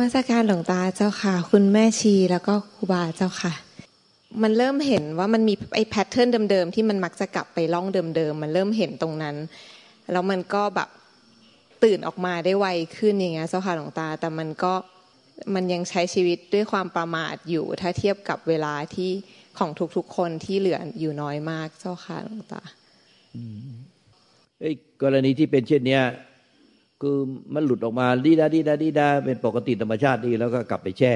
มัสการหลวงตาเจ้าค่ะ คุณแม่ชีแล้วก็ครูบาเจ้าค่ะ มันเริ่มเห็นว่ามันมีไอ้แพทเทิร์นเดิมๆที่มันมักจะกลับไปล่องเดิมๆมันเริ่มเห็นตรงนั้น แล้วมันก็แบบตื่นออกมาได้ไวขึ้นอย่างเงี้ยเจ้าค่ะหลวงตา แต่มันก็มันยังใช้ชีวิตด้วยความประมาทอยู่ ถ้าเทียบกับเวลาที่ของทุกๆคนที่เหลืออยู่น้อยมากเจ้าค่ะหลวงตาไอ้กรณีที่เป็นเช่นเนี้ย คือมันหลุดออกมาดีดาดีดาดีดาเป็นปกติธรรมชาติดี แล้วก็กลับไปแช่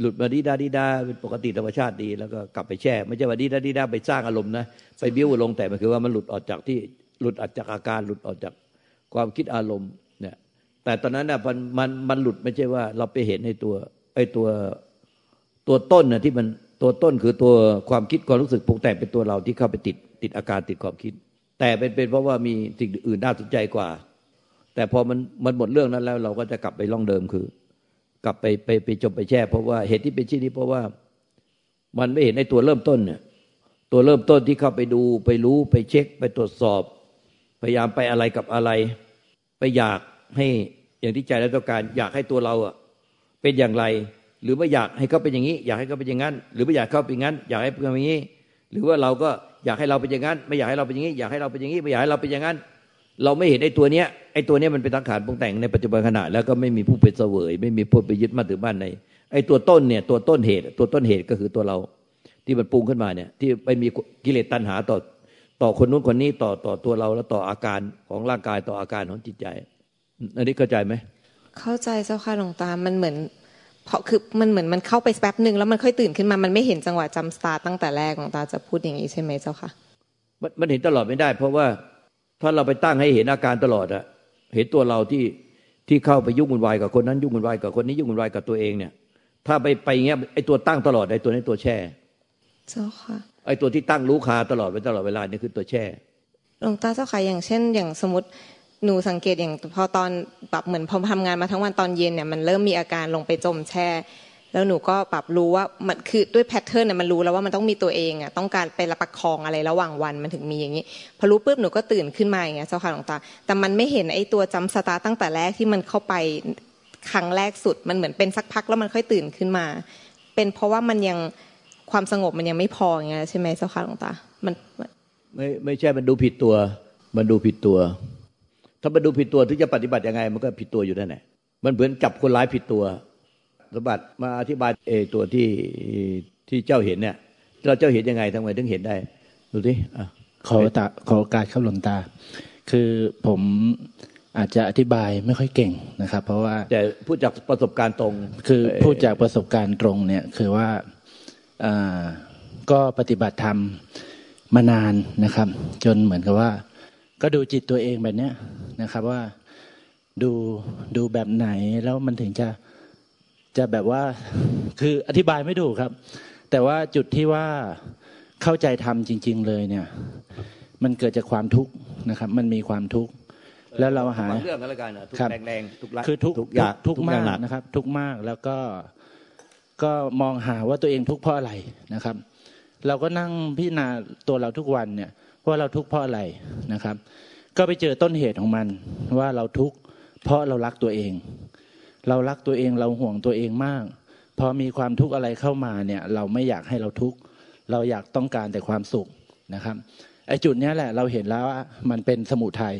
หลุดมาดีดาดีดาเป็นปกติธรรมชาติดี แล้วก็กลับไปแช่ ไม่ใช่ว่าดีดาดีดาไปสร้างอารมณ์นะไปบิ้วลงแต่มันคือว่ามันหลุดออกจากที่หลุดออกจากอาการหลุดออกจากความคิดอารมณ์เนี่ยแต่ตอนนั้นน่ะมันมันมันหลุดไม่ใช่ว่าเราไปเห็นในตัวไอ้ตัวตัวต้นน่ะที่มันตัวต้นคือตัวความคิดความรู้สึกปรุงแต่งเป็นตัวเราที่เข้าไปติดติดอาการติดความคิด แต่เป็นเป็นเพราะว่ามีสิ่งอื่นน่าสนใจกว่า แต่พอมันมันหมดเรื่องนั้นแล้ว เราก็จะกลับไปล่องเดิมคือ กลับไปไปไปจมไปแช่ เพราะว่าเหตุที่เป็นชี้นี้เพราะว่ามันไม่เห็นในตัวเริ่มต้นเนี่ยตัวเริ่มต้นที่เข้าไปดูไปรู้ไปเช็คไปตรวจสอบ พยายามไปอะไรกับอะไร ไปอยากให้อย่างที่ใจและต้องการ อยากให้ตัวเราอะเป็นอย่างไร หรือว่าอยากให้เขาเป็นอย่างนี้ อยากให้เขาเป็นอย่างนั้น หรือไม่อยากเขาเป็นอย่างนั้น อยากให้เป็นอย่างนี้ หรือว่าเราก็อยากให้เราเป็นอย่างนั้น ไม่อยากให้เราเป็นอย่างนี้ อยากให้เราเป็นอย่างนี้ไม่อยากให้เราเป็นอย่างนั้น เราไม่เห็นไอ้ตัวเนี้ยไอ้ตัวเนี้ยมันเป็นสังขารปรุงแต่งในปัจจุบันขณะแล้วก็ไม่มีผู้เป็นเสวย ไม่มีผู้ไปยึดมั่นถือมั่นในไอ้ตัวต้นเนี่ยตัวต้นเหตุ ตัวต้นเหตุก็คือตัวเรา ที่มันปรุงขึ้นมาเนี่ย ที่ไปมีกิเลสตัณหาต่อต่อคนนู้นคนนี้ต่อต่อตัวเราแล้วต่ออาการของร่างกายต่ออาการของจิตใจ อันนี้เข้าใจไหมเข้าใจเจ้าค่ะหลวงตา มันเหมือนเพราะคือมันเหมือนมันเข้าไปแป๊บหนึ่งแล้วมันค่อยตื่นขึ้นมา มันไม่เห็นจังหวะจำสตาร์ตั้งแต่แรกหลวงตาจะพูดอย่างนี้ใช่ไหมเจ้าค่ะ มันเห็นตลอดไม่ได้ เพราะว่า ถ้าเราไปตั้งให้เห็นอาการตลอดอะเห็นตัวเราที่ที่เข้าไปยุ่งวุ่นวายกับคนนั้นยุ่งวุ่นวายกับคนนี้ยุ่งวุ่นวายกับตัวเองเนี่ย ถ้าไปไปเงี้ยไอ้ตัวตั้งตลอดไอ้ตัวนี้ตัวแช่เจ้าค่ะไอ้ตัวที่ตั้งรู้คาตลอดไปตลอดเวลานี่คือตัวแช่หลวงตาเจ้าค่ะอย่างเช่น อย่างสมมติหนูสังเกตอย่างพอตอนแบบเหมือนพอทำงานมาทั้งวันตอนเย็นเนี่ยมันเริ่มมีอาการลงไปจมแช่ แล้วหนูก็ปรับรู้ว่ามันคือด้วยแพทเทิร์นเนี่ยมันรู้แล้วว่ามันต้องมีตัวเองอะต้องการไประประคองอะไรระหว่างวันมันถึงมีอย่างนี้ พอรู้ปุ๊บหนูก็ตื่นขึ้นมาอย่างเงี้ยเจ้าค่ะหลวงตา แต่มันไม่เห็นไอ้ตัวจำสตาร์ตั้งแต่แรกที่มันเข้าไปครั้งแรกสุด มันเหมือนเป็นสักพักแล้วมันค่อยตื่นขึ้นมา เป็นเพราะว่ามันยังความสงบมันยังไม่พออย่างเงี้ยใช่ไหมเจ้าค่ะหลวงตา มันไม่ไม่ใช่มันดูผิดตัว มันดูผิดตัว ถ้ามันดูผิดตัวถึงจะปฏิบัติยังไง มันก็ผิดตัวอยู่นั่นแหละมันเหมือนจับคนร้ายผิดตัว สมบัติมาอธิบายเอตัวที่ที่เจ้าเห็นเนี่ย เราเจ้าเห็นยังไงทำไมถึงเห็นได้ ดูสิขอตาขอโอกาสเข้าหลนตา คือผมอาจจะอธิบายไม่ค่อยเก่งนะครับ เพราะว่าแต่พูดจากประสบการณ์ตรง คือพูดจากประสบการณ์ตรงเนี่ยคือว่าก็ปฏิบัติธรรมมานานนะครับ จนเหมือนกับว่า ก็ดูจิตตัวเองแบบเนี้ยนะครับว่าดูดูแบบไหนแล้วมันถึงจะ จะแบบว่าคืออธิบายไม่ถูกครับ แต่ว่าจุดที่ว่าเข้าใจทำจริง ๆ เลยเนี่ย มันเกิดจากความทุกข์นะครับ มันมีความทุกข์แล้วเราหาเรื่องอะไรกันทุกแรงๆทุกคือทุกทุกอย่างทุกมากนะครับ ทุกมากแล้วก็ก็มองหาว่าตัวเองทุกข์เพราะอะไรนะครับ เราก็นั่งพิจารณาตัวเราทุกวันเนี่ยว่าเราทุกข์เพราะอะไรนะครับ ก็ไปเจอต้นเหตุของมัน ว่าเราทุกข์เพราะเรารักตัวเอง เรารักตัวเองเราห่วงตัวเองมาก พอมีความทุกข์อะไรเข้ามาเนี่ยเราไม่อยากให้เราทุกข์เราอยากต้องการแต่ความสุขนะครับไอ้จุดนี้แหละเราเห็นแล้วว่ามันเป็นสมุทัย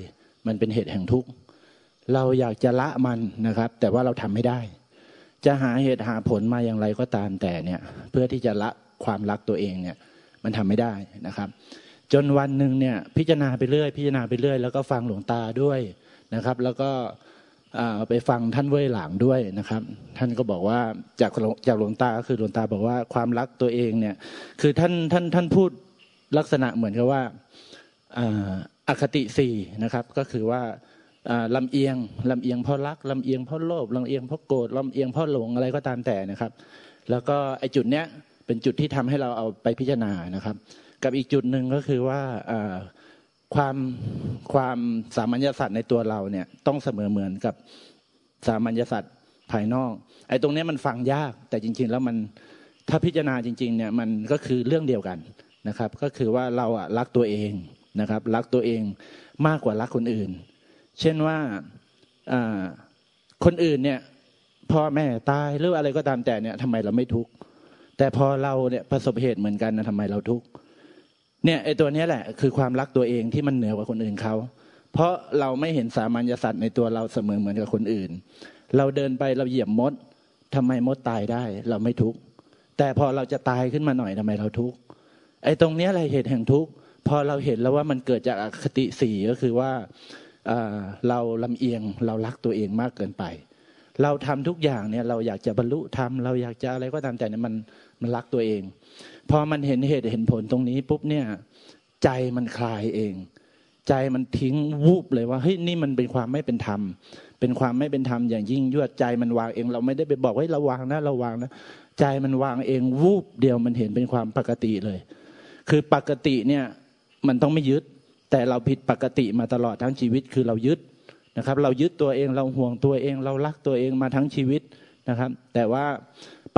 มันเป็นเหตุแห่งทุกข์เราอยากจะละมันนะครับ แต่ว่าเราทำไม่ได้ จะหาเหตุหาผลมาอย่างไรก็ตามแต่เนี่ย เพื่อที่จะละความรักตัวเองเนี่ย มันทำไม่ได้นะครับ จนวันหนึ่งเนี่ย พิจารณาไปเรื่อย พิจารณาไปเรื่อย แล้วก็ฟังหลวงตาด้วยนะครับ แล้วก็ ไปฟังท่านเว่ยหลางด้วยนะครับ ท่านก็บอกว่าจากจากหลวงตาก็คือหลวงตาบอกว่าความรักตัวเองเนี่ยคือท่านท่านท่านพูดลักษณะเหมือนกับว่าอคติสี่นะครับก็คือว่าลำเอียงลำเอียงเพราะรักลำเอียงเพราะโลภลำเอียงเพราะโกรธลำเอียงเพราะหลงอะไรก็ตามแต่นะครับ แล้วก็ไอจุดเนี้ยเป็นจุดที่ทำให้เราเอาไปพิจารณานะครับ กับอีกจุดหนึ่งก็คือว่า ความความสามัญญสัตว์ในตัวเราเนี่ยต้องเสมอเหมือนกับสามัญญสัตว์ภายนอก ไอ้ตรงนี้มันฟังยาก แต่จริง ๆ แล้วมันถ้าพิจารณาจริง ๆ เนี่ยมันก็คือเรื่องเดียวกันนะครับ ก็คือว่าเราอะรักตัวเองนะครับ รักตัวเองมากกว่ารักคนอื่น เช่นว่าคนอื่นเนี่ยพพ่อแม่ตายหรืออะไรก็ตามแต่เนี่ยทำไมเราไม่ทุกข์แต่พอเราเนี่ยประสบเหตุเหมือนกันนะทำไมเราทุกข์ เนี่ยไอ้ตัวนี้แหละคือความรักตัวเองที่มันเหนือกว่าคนอื่นเขา เพราะเราไม่เห็นสามัญญสัตว์ในตัวเราเสมอเหมือนกับคนอื่น เราเดินไปเราเหยียบมดทำไมมดตายได้ เราไม่ทุกข์แต่พอเราจะตายขึ้นมาหน่อยทำไมเราทุกข์ไอ้ตรงนี้อะไรเหตุแห่งทุกข์พอเราเห็นแล้วว่ามันเกิดจากอคติสี่ก็คือว่าเราลำเอียงเรารักตัวเองมากเกินไป เราทำทุกอย่างเนี่ยเราอยากจะบรรลุธรรมเราอยากจะอะไรก็ตามแต่เนี่ยมันมันรักตัวเอง พอมันเห็นเหตุเห็นผลตรงนี้ปุ๊บเนี่ย ใจมันคลายเอง ใจมันทิ้งวูบเลยว่าเฮ้ยนี่มันเป็นความไม่เป็นธรรม เป็นความไม่เป็นธรรมอย่างยิ่งยวดใจมันวางเอง เราไม่ได้ไปบอกว่าราวางนะราวางนะใจมันวางเองวูบเดียวมันเห็นเป็นความปกติเลย คือปกติเนี่ยมันต้องไม่ยึด แต่เราผิดปกติมาตลอดทั้งชีวิตคือเรายึดนะครับ เรายึดตัวเองเราห่วงตัวเอง เรารักตัวเองมาทั้งชีวิตนะครับ แต่ว่า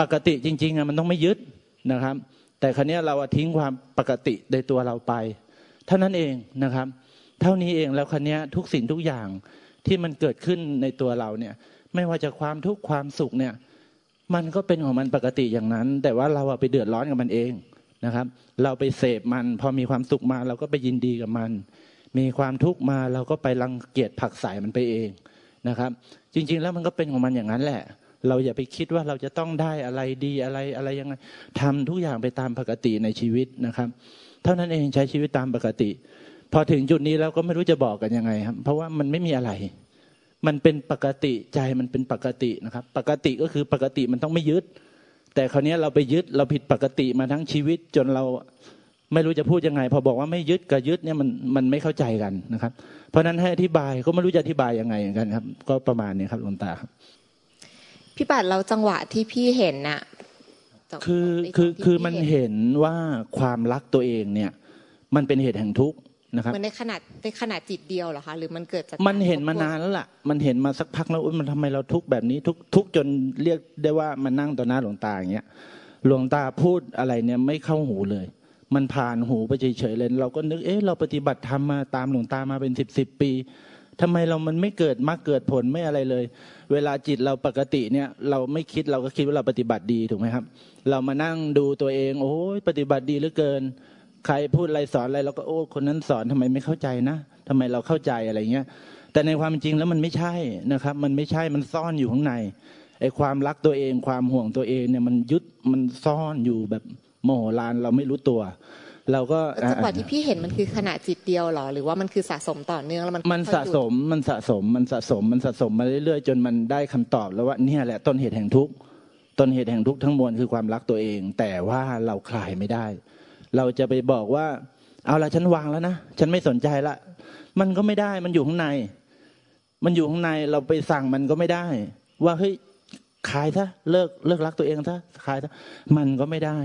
ปกติจริงๆอะมันต้องไม่ยึดนะครับ แต่ครั้นี้เราทิ้งความปกติในตัวเราไป เท่านั้นเองนะครับ เท่านี้เองแล้วครั้นี้ทุกสิ่งทุกอย่างที่มันเกิดขึ้นในตัวเราเนี่ย ไม่ว่าจะความทุกข์ความสุขเนี่ย มันก็เป็นของมันปกติอย่างนั้น แต่ว่าเราไปเดือดร้อนกับมันเองนะครับ เราไปเสพมัน พอมีความสุขมาเราก็ไปยินดีกับมัน มีความทุกข์มาเราก็ไปรังเกียจผักใส่มันไปเองนะครับ จริง ๆ แล้วมันก็เป็นของมันอย่างนั้นแหละ เราอย่าไปคิดว่าเราจะต้องได้อะไรดีอะไรอะไรยังไงทำทุกอย่างไปตามปกติในชีวิตนะครับ เท่านั้นเองใช้ชีวิตตามปกติ พอถึงจุดนี้เราก็ไม่รู้จะบอกกันยังไงครับ เพราะว่ามันไม่มีอะไร มันเป็นปกติใจมันเป็นปกตินะครับ ปกติก็คือปกติมันต้องไม่ยึด แต่คราวนี้เราไปยึดเราผิดปกติมาทั้งชีวิตจนเราไม่รู้จะพูดยังไง พอบอกว่าไม่ยึดกับยึดเนี่ยมันมันไม่เข้าใจกันนะครับ เพราะนั้นให้อธิบายก็ไม่รู้จะอธิบายยังไงเหมือนกันครับ ก็ประมาณนี้ครับหลวงตาครับ พี่ปัดเราจังหวะที่พี่เห็นน่ะคือคือคือมันเห็นว่าความรักตัวเองเนี่ย มันเป็นเหตุแห่งทุกข์นะครับมันในขนาดในขนาดจิตเดียวเหรอคะหรือมันเกิดจากมันเห็นมานานแล้วล่ะ มันเห็นมาสักพักแล้วมันทำไมเราทุกข์แบบนี้ทุกทุกจนเรียกได้ว่ามันนั่งต่อหน้าหลวงตาอย่างเงี้ยหลวงตาพูดอะไรเนี่ยไม่เข้าหูเลย มันผ่านหูไปเฉยๆเลย เราก็นึกเอ๊ะเราปฏิบัติธรรมมาตามหลวงตามาเป็นสิบสิบปีทำไมเรามันไม่เกิดมากเกิดผลไม่อะไรเลย เวลาจิตเราปกติเนี่ยเราไม่คิดเราก็คิดว่าเราปฏิบัติดีถูกไหมครับ เรามานั่งดูตัวเอง โอ้ยปฏิบัติดีเหลือเกิน ใครพูดอะไรสอนอะไรเราก็โอ้คนนั้นสอนทำไมไม่เข้าใจนะทำไมเราเข้าใจอะไรเงี้ยแต่ในความจริงแล้วมันไม่ใช่นะครับ มันไม่ใช่มันซ่อนอยู่ข้างในไอ้ความรักตัวเองความห่วงตัวเองเนี่ยมันยึดมันซ่อนอยู่แบบโมโหลานเราไม่รู้ตัว เราก็จังหวะที่พี่เห็นมันคือขณะจิตเดียวหรอ หรือว่ามันคือสะสมต่อเนื่องแล้วมันมันสะสมมันสะสมมันสะสมมันสะสมมาเรื่อยๆ จนมันได้คำตอบแล้วว่าเนี่ยแหละต้นเหตุแห่งทุกข์ต้นเหตุแห่งทุกข์ทั้งมวลคือความรักตัวเอง แต่ว่าเราคลายไม่ได้ เราจะไปบอกว่า เอาละฉันวางแล้วนะฉันไม่สนใจละมันก็ไม่ได้มันอยู่ข้างใน มันอยู่ข้างในเราไปสั่งมันก็ไม่ได้ ว่าเฮ้ย ขายซะเลิกเลิกรักตัวเองซะขายซะมันก็ไม่ได้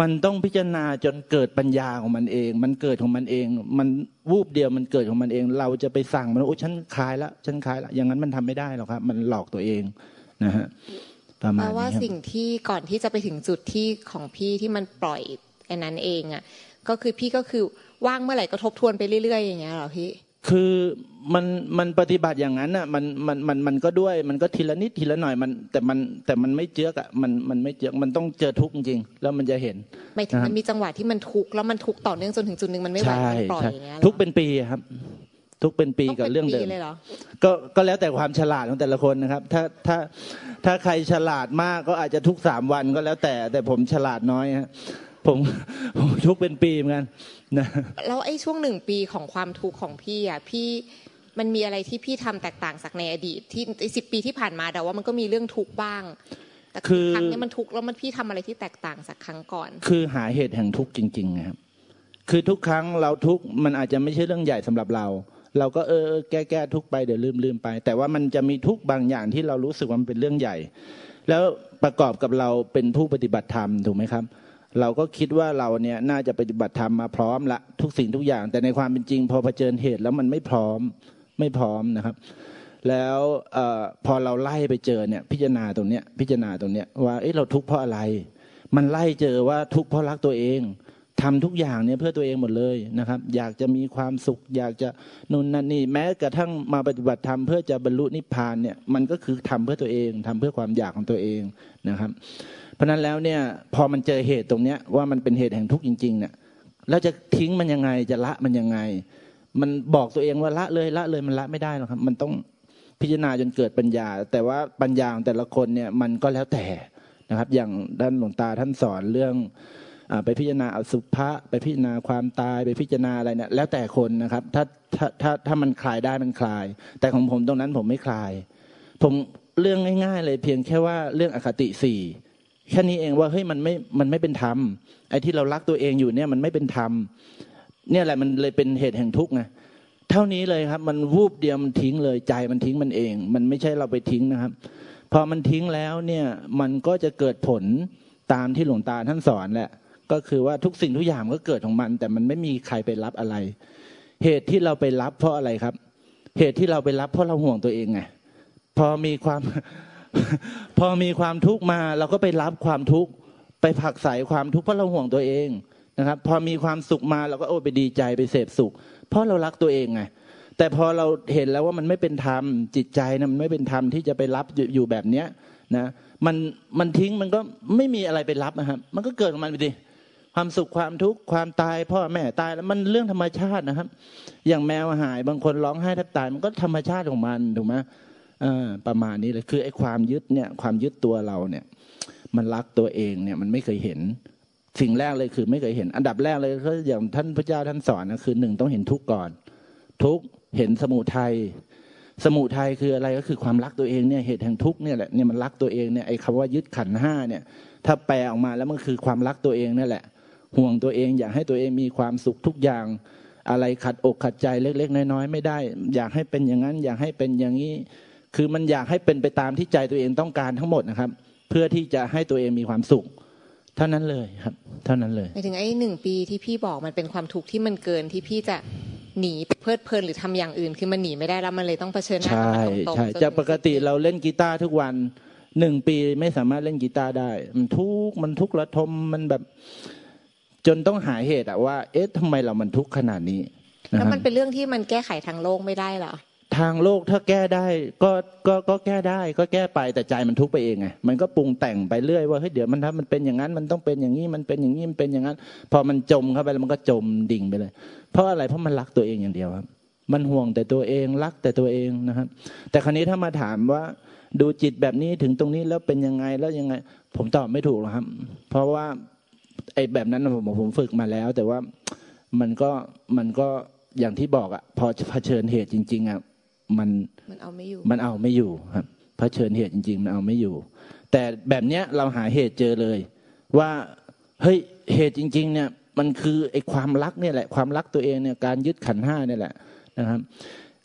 มันต้องพิจารณาจนเกิดปัญญาของมันเอง มันเกิดของมันเอง มันวูบเดียวมันเกิดของมันเอง เราจะไปสั่งมันโอ้ฉันคลายละฉันคลายละอย่างนั้นมันทำไม่ได้หรอกครับ มันหลอกตัวเองนะฮะประมาณนี้ว่าสิ่งที่ก่อนที่จะไปถึงจุดที่ของพี่ที่มันปล่อยไอ้นั้นเองอะก็คือพี่ก็คือว่างเมื่อไหร่ก็ทบทวนไปเรื่อยๆอย่างเงี้ยหรอพี่ คือมันมันปฏิบัติอย่างนั้นอะมันมันมันมันก็ด้วย มันก็ทีละนิดทีละหน่อยมัน แต่มันแต่มันไม่เจือกอะมันมันไม่เจือกมันต้องเจอทุกข์จริงแล้วมันจะเห็นไม่ถึงมันมีจังหวะที่มันทุกข์แล้วมันทุกข์ต่อเนื่องจนถึงจุดหนึ่งมันไม่ไหวมันปล่อยอย่างเงี้ยทุกเป็นปีครับ ทุกเป็นปีกับเรื่องเดิมก็ก็แล้วแต่ความฉลาดของแต่ละคนนะครับ ถ้าถ้าถ้าใครฉลาดมากก็อาจจะทุกสามวันก็แล้วแต่แต่ผมฉลาดน้อยฮะ ผมผมทุกเป็นปีเหมือนกันนะแล้วไอ้ช่วงหนึ่งปีของความทุกข์ของพี่อะพี่มันมีอะไรที่พี่ทำแตกต่างจากในอดีต ที่สิบปีที่ผ่านมาแต่ว่ามันก็มีเรื่องทุกข์บ้าง แต่ครั้งนี้มันทุกข์แล้วมันพี่ทำอะไรที่แตกต่างจากครั้งก่อน คือหาเหตุแห่งทุกข์จริงๆนะครับคือทุกครั้งเราทุกข์มันอาจจะไม่ใช่เรื่องใหญ่สำหรับเรา เราก็เออแก้แก้ทุกไปเดี๋ยวลืมลืมไป แต่ว่ามันจะมีทุกบางอย่างที่เรารู้สึกว่ามันเป็นเรื่องใหญ่ แล้วประกอบกับเราเป็นผู้ปฏิบัติธรรมถูกไหมครับ เราก็คิดว่าเราเนี่ยน่าจะปฏิบัติธรรมมาพร้อมละทุกสิ่งทุกอย่าง แต่ในความเป็นจริง พอเผชิญเหตุแล้วมันไม่พร้อมไม่พร้อมนะครับ แล้วอพอเราไล่ไปเจอเนี่ยพิจารณาตรงเนี้ยพิจารณาตรงเนี้ยว่าเอ้เราทุกข์เพราะอะไร มันไล่เจอว่าทุกข์เพราะรักตัวเองทำทุกอย่างเนี่ยเพื่อตัวเองหมดเลยนะครับ อยากจะมีความสุข อยากจะนู่นนั่นนี่แม้กระทั่งมาปฏิบัติธรรมเพื่อจะบรรลุนิพพานเนี่ยมันก็คือทำเพื่อตัวเองทำเพื่อความอยากของตัวเองนะครับ ราะนั้นแล้วเนี่ยพอมันเจอเหตุตรงเนี้ยว่ามันเป็นเหตุแห่งทุกข์จริงๆเนี่ยแล้วจะทิ้งมันยังไงจะละมันยังไง มันบอกตัวเองว่าละเลยละเลยมันละไม่ได้หรอกครับ มันต้องพิจารณาจนเกิดปัญญา แต่ว่าปัญญาของแต่ละคนเนี่ยมันก็แล้วแต่นะครับ อย่างด้านหลวงตาท่านสอนเรื่องไปพิจารณาอสุภะไปพิจารณาความตายไปพิจารณาอะไรเนี่ยแล้วแต่คนนะครับถ้าถ้าถ้าถ้ามันคลายได้มันคลาย แต่ของผมตรงนั้นผมไม่คลาย ผมเรื่องง่าย ๆ เลยเพียงแค่ว่าเรื่องอคติสี่ แค่นี้เองว่าเฮ้ยมันไม่มันไม่เป็นธรรมไอ้ที่เรารักตัวเองอยู่เนี่ยมันไม่เป็นธรรมเนี่ยแหละมันเลยเป็นเหตุแห่งทุกข์ไงเท่านี้เลยครับมันวูบเดียวมันทิ้งเลยใจมันทิ้งมันเอง มันไม่ใช่เราไปทิ้งนะครับ พอมันทิ้งแล้วเนี่ยมันก็จะเกิดผลตามที่หลวงตาท่านสอนแหละ ก็คือว่าทุกสิ่งทุกอย่างก็เกิดของมัน แต่มันไม่มีใครไปรับอะไร เหตุที่เราไปรับเพราะอะไรครับ เหตุที่เราไปรับเพราะเราห่วงตัวเองไงพอมีความ พอมีความทุกข์มาเราก็ไปรับความทุกข์ไปผักใส่ความทุกข์เพราะเราห่วงตัวเองนะครับ พอมีความสุขมาเราก็โอ้ไปดีใจไปเสพสุข เพราะเรารักตัวเองไงแต่พอเราเห็นแล้วว่ามันไม่เป็นธรรมจิตใจนะมันไม่เป็นธรรมที่จะไปรับอยู่แบบเนี้ยนะมันมันทิ้งมันก็ไม่มีอะไรไปรับนะครับ มันก็เกิดของมันไปดิความสุขความทุกข์ความตายพ่อแม่ตายแล้วมันเรื่องธรรมชาตินะครับ อย่างแมวหายบางคนร้องไห้แทบตายมันก็ธรรมชาติของมันถูกไหม ประมาณนี้เลยคือไอ้ความยึดเนี่ยความยึดตัวเราเนี่ย มันรักตัวเองเนี่ยมันไม่เคยเห็น สิ่งแรกเลยคือไม่เคยเห็น อันดับแรกเลยก็อย่างท่านพระเจ้าท่านสอนนะคือหนึ่งต้องเห็นทุกข์ก่อน ทุกข์เห็นสมุทัยสมุทัยคืออะไรก็คือความรักตัวเองเนี่ยเหตุแห่งทุกข์เนี่ยแหละเนี่ยมันรักตัวเองเนี่ยไอ้คำว่ายึดขันห้าเนี่ย ถ้าแปลออกมาแล้วมันคือความรักตัวเองนี่นแหละ ห่วงตัวเองอยากให้ตัวเองมีความสุขทุกอย่าง อะไรขัดอกขัดใจเล็ก ๆ น้อยๆไม่ได้ อยากให้เป็นอย่างนั้น อยากให้เป็นอย่างนี้ คือมันอยากให้เป็นไปตามที่ใจตัวเองต้องการทั้งหมดนะครับ เพื่อที่จะให้ตัวเองมีความสุข เท่านั้นเลยครับ เท่านั้นเลยหมายถึงไอ้หนึ่งปีที่พี่บอกมันเป็นความทุกข์ที่มันเกินที่พี่จะหนีเพลิดเพลินหรือทำอย่างอื่น คือมันหนีไม่ได้แล้วมันเลยต้องเผชิญหน้ากับมันตรงๆใช่จากปกติเราเล่นกีตาร์ทุกวันหนึ่งปีไม่สามารถเล่นกีตาร์ได้ มันทุกมันทุกระทมมันแบบ จนต้องหาเหตุอะว่า เอ๊ะทำไมเรามันทุกข์ขนาดนี้แล้วมันเป็นเรื่องที่มันแก้ไขทางโลกไม่ได้หรอ ทางโลกถ้าแก้ได้ก็ก็ก็แก้ได้ก็แก้ไปแต่ใจมันทุกข์ไปเองไงมันก็ปรุงแต่งไปเรื่อยว่าเฮ้ยเดี๋ยวมันถ้ามันเป็นอย่างนั้นมันต้องเป็นอย่างนี้มันเป็นอย่างนี้มันเป็นอย่างนั้น พอมันจมเข้าไปแล้วมันก็จมดิ่งไปเลย เพราะอะไรเพราะมันรักตัวเองอย่างเดียวครับ มันห่วงแต่ตัวเองรักแต่ตัวเองนะครับ แต่คราวนี้ถ้ามาถามว่าดูจิตแบบนี้ถึงตรงนี้แล้วเป็นยังไงแล้วยังไง ผมตอบไม่ถูกหรอกครับ เพราะว่าไอ้แบบนั้นผมผมฝึกมาแล้ว แต่ว่ามันก็มันก็อย่างที่บอกอะพอเผชิญเหตุจริง ๆอะ มันมันเอาไม่อยู่ มันเอาไม่อยู่ครับเผชิญเหตุจริง ๆ มันเอาไม่อยู่ แต่แบบเนี้ยเราหาเหตุเจอเลย ว่าเฮ้ยเหตุจริง ๆ เนี่ย มันคือไอ้ความรักเนี่ยแหละความรักตัวเองเนี่ยการยึดขันห้าเนี่ยแหละนะครับ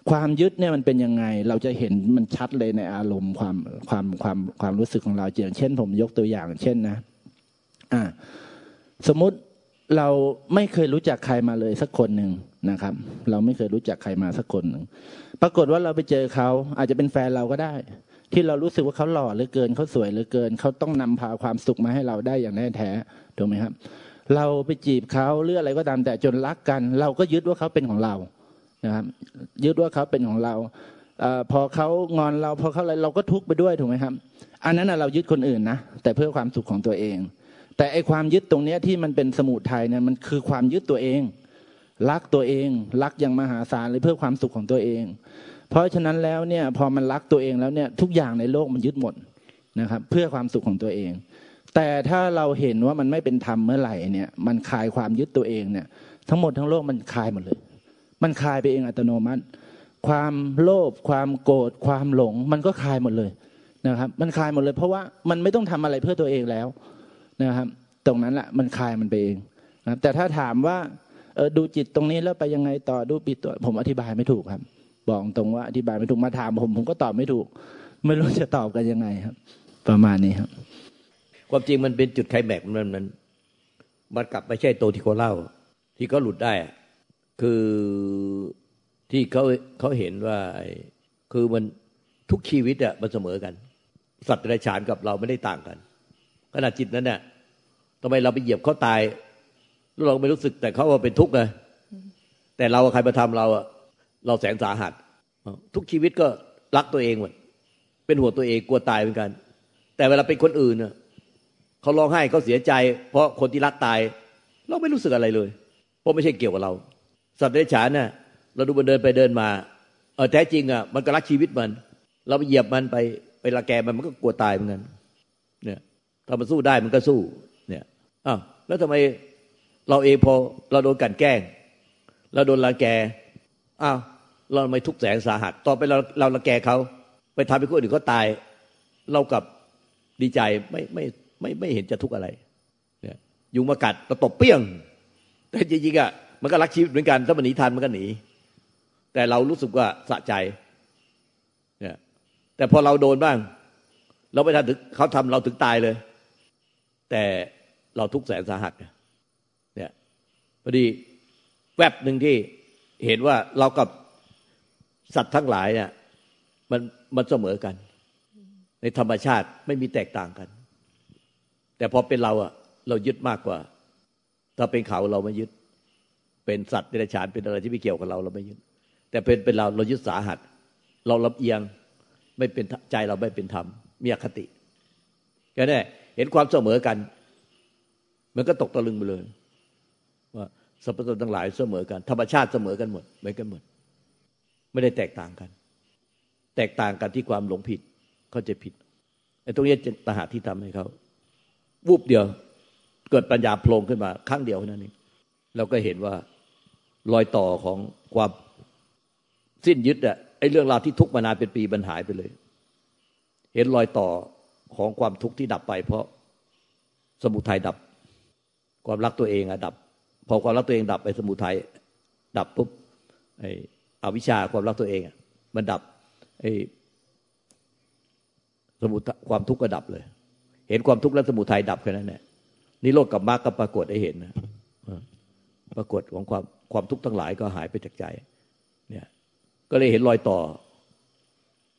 ความยึดเนี่ยมันเป็นยังไง เราจะเห็นมันชัดเลยในอารมณ์ความความความความรู้สึกของเราอย่างเช่น ผมยกตัวอย่าง เช่นนะ อ่า สมมุติ เราไม่เคยรู้จักใครมาเลยสักคนหนึ่งนะครับ เราไม่เคยรู้จักใครมาสักคนหนึ่งปรากฏว่าเราไปเจอเขาอาจจะเป็นแฟนเราก็ได้ ที่เรารู้สึกว่าเขาหล่อเหลือเกินเขาสวยเหลือเกินเขาต้องนำพาความสุขมาให้เราได้อย่างแน่แท้ถูกไหมครับ เราไปจีบเขาหรืออะไรก็ตามแต่จนรักกัน เราก็ยึดว่าเขาเป็นของเรานะครับยึดว่าเขาเป็นของเราอพอเขางอนเราพอเขาอะไรเราก็ทุกข์ไปด้วยถูกไหมครับ อันนั้นเรายึดคนอื่นนะแต่เพื่อความสุขของตัวเอง แต่ไอความยึดตรงเนี้ยที่มันเป็นสมุทัยเนี่ยมันคือความยึดตัวเอง รักตัวเอง รักอย่างมหาศาลเลยเพื่อความสุขของตัวเอง เพราะฉะนั้นแล้วเนี่ยพอมันรักตัวเองแล้วเนี่ยทุกอย่างในโลกมันยึดหมดนะครับ เพื่อความสุขของตัวเอง แต่ถ้าเราเห็นว่ามันไม่เป็นธรรมเมื่อไหร่เนี่ย มันคลายความยึดตัวเองเนี่ย ทั้งหมดทั้งโลกมันคลายหมดเลย มันคลายไปเองอัตโนมัติ ความโลภความโกรธความหลง มันก็คลายหมดเลยนะครับ มันคลายหมดเลย เพราะว่ามันไม่ต้องทำอะไรเพื่อตัวเองแล้ว นะครับ ตรงนั้นแหละมันคลายมันไปเองนะแต่ถ้าถามว่าเออดูจิตตรงนี้แล้วไปยังไงต่อดูปิดตัวผมอธิบายไม่ถูกครับ บอกตรงว่าอธิบายไม่ถูกมาถามผมผมก็ตอบไม่ถูก ไม่รู้จะตอบกันยังไงครับ ประมาณนี้ครับ ความจริงมันเป็นจุดไคลแม็กมันมันมันกลับไม่ใช่โตที่เขาเล่า ที่เขาหลุดได้ คือที่เขาเขาเห็นว่าคือมันทุกชีวิตอะมันเสมอกัน สัตว์ไรฉานกับเราไม่ได้ต่างกัน ขณะจิตนั้นเนี่ยทำไมเราไปเหยียบเขาตายเราไม่รู้สึกแต่เขาว่าเป็นทุกข์ไงแต่เราใครมาทำเราอะเราแสนสาหัส ทุกชีวิตก็รักตัวเองหมดเป็นห่วงตัวเองกลัวตายเหมือนกัน แต่เวลาเป็นคนอื่นเน่ะเขาร้องไห้เขาเสียใจ เพราะคนที่รักตาย เราไม่รู้สึกอะไรเลย เพราะไม่ใช่เกี่ยวกับเรา สัตว์เดรัจฉานน่ะเราดูมันเดินไปเดินมาเออแท้จริงอะมันก็รักชีวิตมัน เราไปเหยียบมันไปไปละแกมันมันก็กลัวตายเหมือนกันเนี่ย ถ้ามันสู้ได้มันก็สู้ เนี่ยอ้าวแล้วทำไมเราเองพอเราโดนกันแกล้งเราโดนละแกอ้าวเราไม่ทุกแสงสาหัส ต่อไปเราเราละแกเขาไปทำให้คนอื่นเขาตาย เรากับดีใจไม่ไม่ไม่ไม่เห็นจะทุกข์อะไร เนี่ยยุงมากัดเราตบเปี้ยง แต่จริงๆอะมันก็รักชีวิตเหมือนกันถ้ามันหนีทันมันก็หนี แต่เรารู้สึกว่าสะใจเนี่ยแต่พอเราโดนบ้าง เราไม่ทันถึงเขาทำเราถึงตายเลย แต่เราทุกแสนสาหัสเนี่ยพอดีแวบหนึ่งที่เห็นว่าเรากับสัตว์ทั้งหลายเนี่ยมันมันเสมอกัน ในธรรมชาติไม่มีแตกต่างกัน แต่พอเป็นเราอะเรายึดมากกว่า ถ้าเป็นเขาเราไม่ยึด เป็นสัตว์เดรัจฉานเป็นอะไรที่ไม่เกี่ยวกับเราเราไม่ยึด แต่เป็นเป็นเราเรายึดสาหัส เราลำเอียงไม่เป็นใจเราไม่เป็นธรรมมีอคติแค่นี้ เห็นความเสมอกัน มันก็ตกตะลึงไปเลย ว่าสรรพสัตว์ทั้งหลายเสมอกัน ธรรมชาติเสมอกันหมดเหมือนกันหมด ไม่ได้แตกต่างกัน แตกต่างกันที่ความหลงผิดเขาจะผิดไอ้ตรงนี้จะตหาที่ทำให้เขาวูบเดียว เกิดปัญญาโผล่ขึ้นมาครั้งเดียวนั่นเองเราก็เห็นว่ารอยต่อของความสิ้นยึดอะไอ้เรื่องราวที่ทุกมานานเป็นปีบรรหายไปเลย เห็นรอยต่อ ของความทุกข์ที่ดับไป เพราะสมุทัยดับ ความรักตัวเองอะดับ พอความรักตัวเองดับไอ้สมุทัยดับปุ๊บไอ้อวิชชาความรักตัวเองอะมันดับไอ้สมุทความทุกข์ก็ดับเลย เห็นความทุกข์และสมุทัยดับแค่นั้นแหละนิโรธกับมรรคก็ปรากฏให้เห็นนะปรากฏของความความทุกข์ทั้งหลายก็หายไปจากใจ เนี่ย ก็เลยเห็นรอยต่อ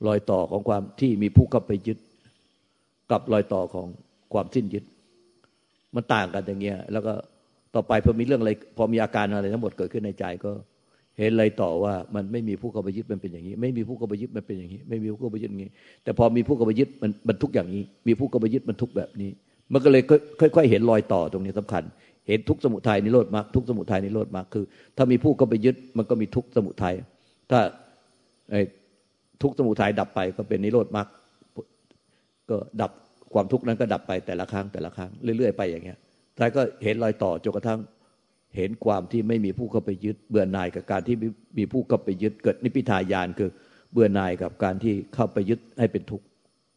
รอยต่อของความที่มีผู้เข้าไปยึด กับรอยต่อของความสิ้นยึด มันต่างกันอย่างเงี้ย แล้วก็ต่อไปพอมีเรื่องอะไรพอมีอาการอะไรทั้งหมดเกิดขึ้นในใจก็เห็นเลยต่อว่ามันไม่มีผู้เข้าไปยึดมันเป็นอย่างนี้ ไม่มีผู้เข้าไปยึดมันเป็นอย่างนี้ ไม่มีผู้เข้าไปยึดอย่างนี้ แต่พอมีผู้เข้าไปยึดมันมันทุกอย่างนี้ มีผู้เข้าไปยึดมันทุกแบบนี้ มันก็เลยค่อยๆเห็นรอยต่อตรงนี้สำคัญ เห็นทุกสมุทัยนิโรธมรรคทุกสมุทัยนิโรธมรรคคือ ถ้ามีผู้เข้าไปยึดมันก็มีทุกสมุทัยถ้าไอ้ทุกสมุทัยดับไปก็เป็นนิโรธมรรค ก็ดับความทุกข์นั้นก็ดับไปแต่ละครั้งแต่ละครั้งเรื่อยๆไปอย่างเงี้ยท้ายก็เห็นรอยต่อจนกระทั่งเห็นความที่ไม่มีผู้เข้าไปยึด เบื่อหน่ายกับการที่มีผู้เข้าไปยึดเกิดนิพิทายานคือเบื่อหน่ายกับการที่เข้าไปยึดให้เป็นทุกข์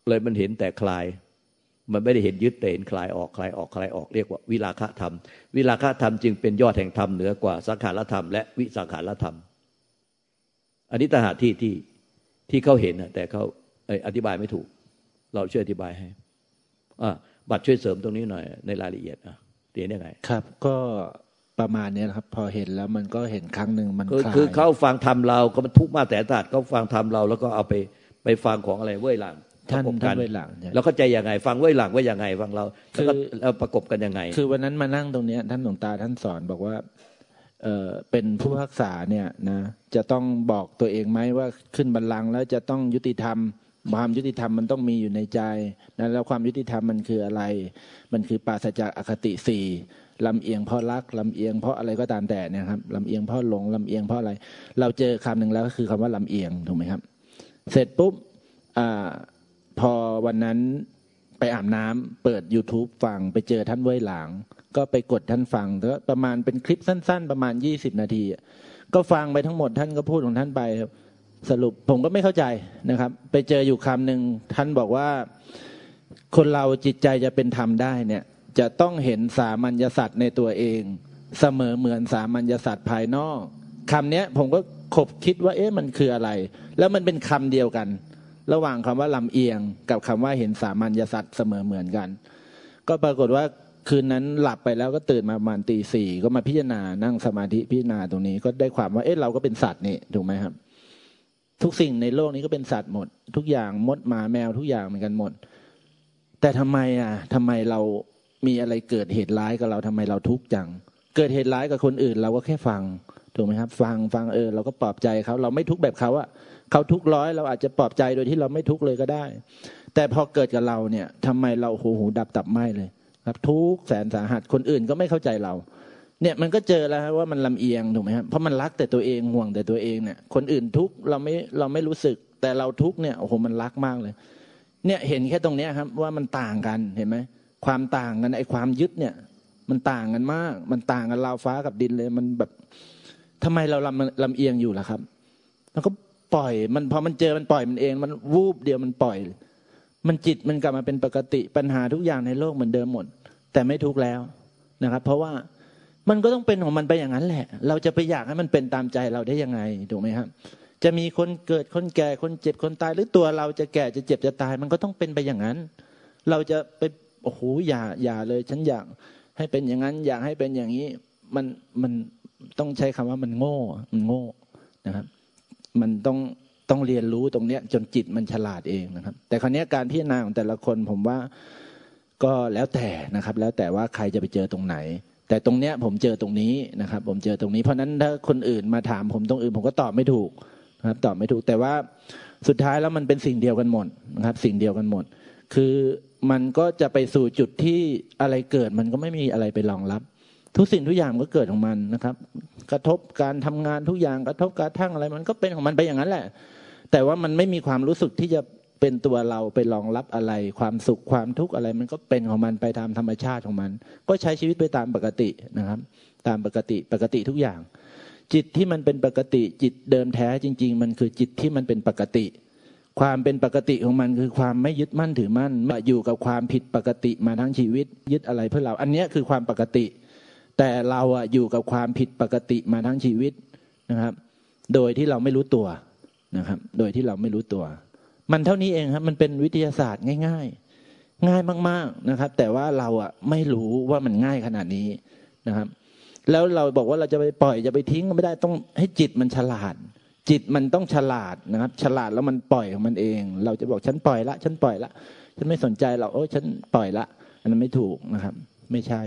เลยมันเห็นแต่คลาย มันไม่ได้เห็นยึดแต่เห็นคลายออกคลายออกคลายออกเรียกว่าวิราคะธรรม วิราคะธรรมจึงเป็นยอดแห่งธรรมเหนือกว่าสังขารธรรมและวิสังขารธรรม อันนี้ตาหาที่ที่ที่เขาเห็นแต่เขาอธิบายไม่ถูก เราช่วยอธิบายให้บัตรช่วยเสริมตรงนี้หน่อยในรายละเอียดอะเตียนยังไง ครับ ก็ประมาณนี้ครับ พอเห็นแล้วมันก็เห็นครั้งหนึ่งมันคือคือเขาฟังทำเราก็มันทุกมาแต่ศาสตร์เขาฟังทำเราแล้วก็เอาไปไปฟังของอะไรเว้ยหลังท่านท่านเว้ยหลังแล้วเข้าใจยังไง ฟังเว้ยหลังว่ายังไงฟังเราแล้วก็เราประกบกันยังไง คือวันนั้นมานั่งตรงเนี้ยท่านหลวงตาท่านสอนบอกว่าเออเป็นผู้พักษาเนี่ยนะจะต้องบอกตัวเองไหมว่าขึ้นบัลลังก์แล้วจะต้องยุติธรรม ความยุติธรรมมันต้องมีอยู่ในใจนะแล้วความยุติธรรมมันคืออะไร มันคือปราศจากอคติสี่ลำเอียงเพราะรักลำเอียงเพราะอะไรก็ตามแต่เนี่ยครับลำเอียงเพราะหลงลำเอียงเพราะอะไร เราเจอคำหนึ่งแล้วก็คือคำว่าลำเอียงถูกไหมครับ เสร็จปุ๊บอพอวันนั้นไปอาบน้ำเปิด YouTube ฟังไปเจอท่านเว้ยหลาง ก็ไปกดท่านฟังแล้วประมาณเป็นคลิปสั้น ๆ ประมาณยี่สิบนาที ก็ฟังไปทั้งหมดท่านก็พูดของท่านไป สรุปผมก็ไม่เข้าใจนะครับ ไปเจออยู่คำหนึ่งท่านบอกว่าคนเราจิตใจจะเป็นธรรมได้เนี่ย จะต้องเห็นสามัญญสัตว์ในตัวเอง เสมอเหมือนสามัญญสัตว์ภายนอกคำนี้ผมก็ขบคิดว่า เอ๊ะมันคืออะไร แล้วมันเป็นคำเดียวกัน ระหว่างคำว่าลำเอียง กับคำว่าเห็นสามัญญสัตว์เสมอเหมือนกัน ก็ปรากฏว่าคืนนั้นหลับไปแล้วก็ตื่นมาประมาณตีสี่ก็มาพิจารณานั่งสมาธิพิจารณาตรงนี้ ก็ได้ความว่าเอ๊ะเราก็เป็นสัตว์นี่ถูกไหมครับ ทุกสิ่งในโลกนี้ก็เป็นสัตว์หมด ทุกอย่างมดหมาแมวทุกอย่างเหมือนกันหมด แต่ทำไมอะทำไมเรามีอะไรเกิดเหตุร้ายกับเราทำไมเราทุกข์จัง เกิดเหตุร้ายกับคนอื่น เราก็แค่ฟังถูกไหมครับ ฟังฟังเออเราก็ปลอบใจเขาเราไม่ทุกข์แบบเขาอะเขาทุกข์ร้อยเราอาจจะปลอบใจโดยที่เราไม่ทุกข์เลยก็ได้ แต่พอเกิดกับเราเนี่ยทำไมเราหูหูดับตับไหมเลย ครับ ทุกแสนสาหัสคนอื่นก็ไม่เข้าใจเรา เนี่ยมันก็เจอแล้วว่ามันลำเอียงถูกไหมครับเพราะมันรักแต่ตัวเองห่วงแต่ตัวเองเนี่ย คนอื่นทุกเราไม่เราไม่รู้สึก แต่เราทุกเนี่ยโอ้โหมันรักมากเลย เนี่ยเห็นแค่ตรงเนี้ยครับว่ามันต่างกันเห็นไหมความต่างกันไอ้ความยึดเนี่ย มันต่างกันมาก มันต่างกันราวฟ้ากับดินเลย มันแบบทำไมเราลำลำเอียงอยู่ล่ะครับแล้วก็ปล่อยมันพอมันเจอมันปล่อยมันเอง มันวูบเดียวมันปล่อย มันจิตมันกลับมาเป็นปกติปัญหาทุกอย่างในโลกเหมือนเดิมหมด แต่ไม่ทุกแล้วนะครับ เพราะว่า มันก็ต้องเป็นของมันไปอย่างนั้นแหละ เราจะไปอยากให้มันเป็นตามใจเราได้ยังไงถูกไหมครับ จะมีคนเกิดคนแก่คนเจ็บคนตาย หรือตัวเราจะแก่จะเจ็บจะตาย มันก็ต้องเป็นไปอย่างนั้น เราจะไปโอ้โหอย่าอย่าเลย ฉันอยากให้เป็นอย่างนั้น อยากให้เป็นอย่างนี้ มันมันต้องใช้คำว่ามันโง่มันโง่นะครับ มันต้องต้องเรียนรู้ตรงเนี้ย จนจิตมันฉลาดเองนะครับ แต่คราวนี้การพิจารณาของแต่ละคนผมว่าก็แล้วแต่นะครับ แล้วแต่ว่าใครจะไปเจอตรงไหน แต่ตรงเนี้ยผมเจอตรงนี้นะครับ ผมเจอตรงนี้ เพราะนั้นถ้าคนอื่นมาถามผมตรงอื่น ผมก็ตอบไม่ถูกนะครับ ตอบไม่ถูกแต่ว่าสุดท้ายแล้วมันเป็นสิ่งเดียวกันหมดนะครับ สิ่งเดียวกันหมด คือมันก็จะไปสู่จุดที่อะไรเกิด มันก็ไม่มีอะไรไปรองรับ ทุกสิ่งทุกอย่างก็เกิดของมันนะครับ กระทบการทำงานทุกอย่างกระทบการทั้งอะไร มันก็เป็นของมันไปอย่างนั้นแหละ แต่ว่ามันไม่มีความรู้สึกที่จะ เป็นตัวเราไปรองรับอะไร ความสุขความทุกข์อะไร มันก็เป็นของมันไปตามธรรมชาติของมัน ก็ใช้ชีวิตไปตามปกตินะครับ ตามปกติปกติทุกอย่าง จิตที่มันเป็นปกติจิตเดิมแท้จริง ๆ มันคือจิตที่มันเป็นปกติ ความเป็นปกติของมันคือความไม่ยึดมั่นถือมั่นมาอยู่กับความผิดปกติมาทั้งชีวิต ยึดอะไรเพื่อเรา อันนี้คือความปกติ แต่เราอะอยู่กับความผิดปกติมาทั้งชีวิตนะครับ โดยที่เราไม่รู้ตัวนะครับ โดยที่เราไม่รู้ตัว มันเท่านี้เองครับมันเป็นวิทยาศาสตร์ง่าย ๆ ง่ายมาก ๆนะครับ แต่ว่าเราอะไม่รู้ว่ามันง่ายขนาดนี้นะครับ แล้วเราบอกว่าเราจะไปปล่อยจะไปทิ้งก็ไม่ได้ต้องให้จิตมันฉลาด จิตมันต้องฉลาดนะครับ ฉลาดแล้วมันปล่อยของมันเอง เราจะบอกฉันปล่อยละ ฉันปล่อยละ ฉันไม่สนใจหรอกโอ้ฉันปล่อยละ อันนั้นไม่ถูกนะครับ ไม่ใช่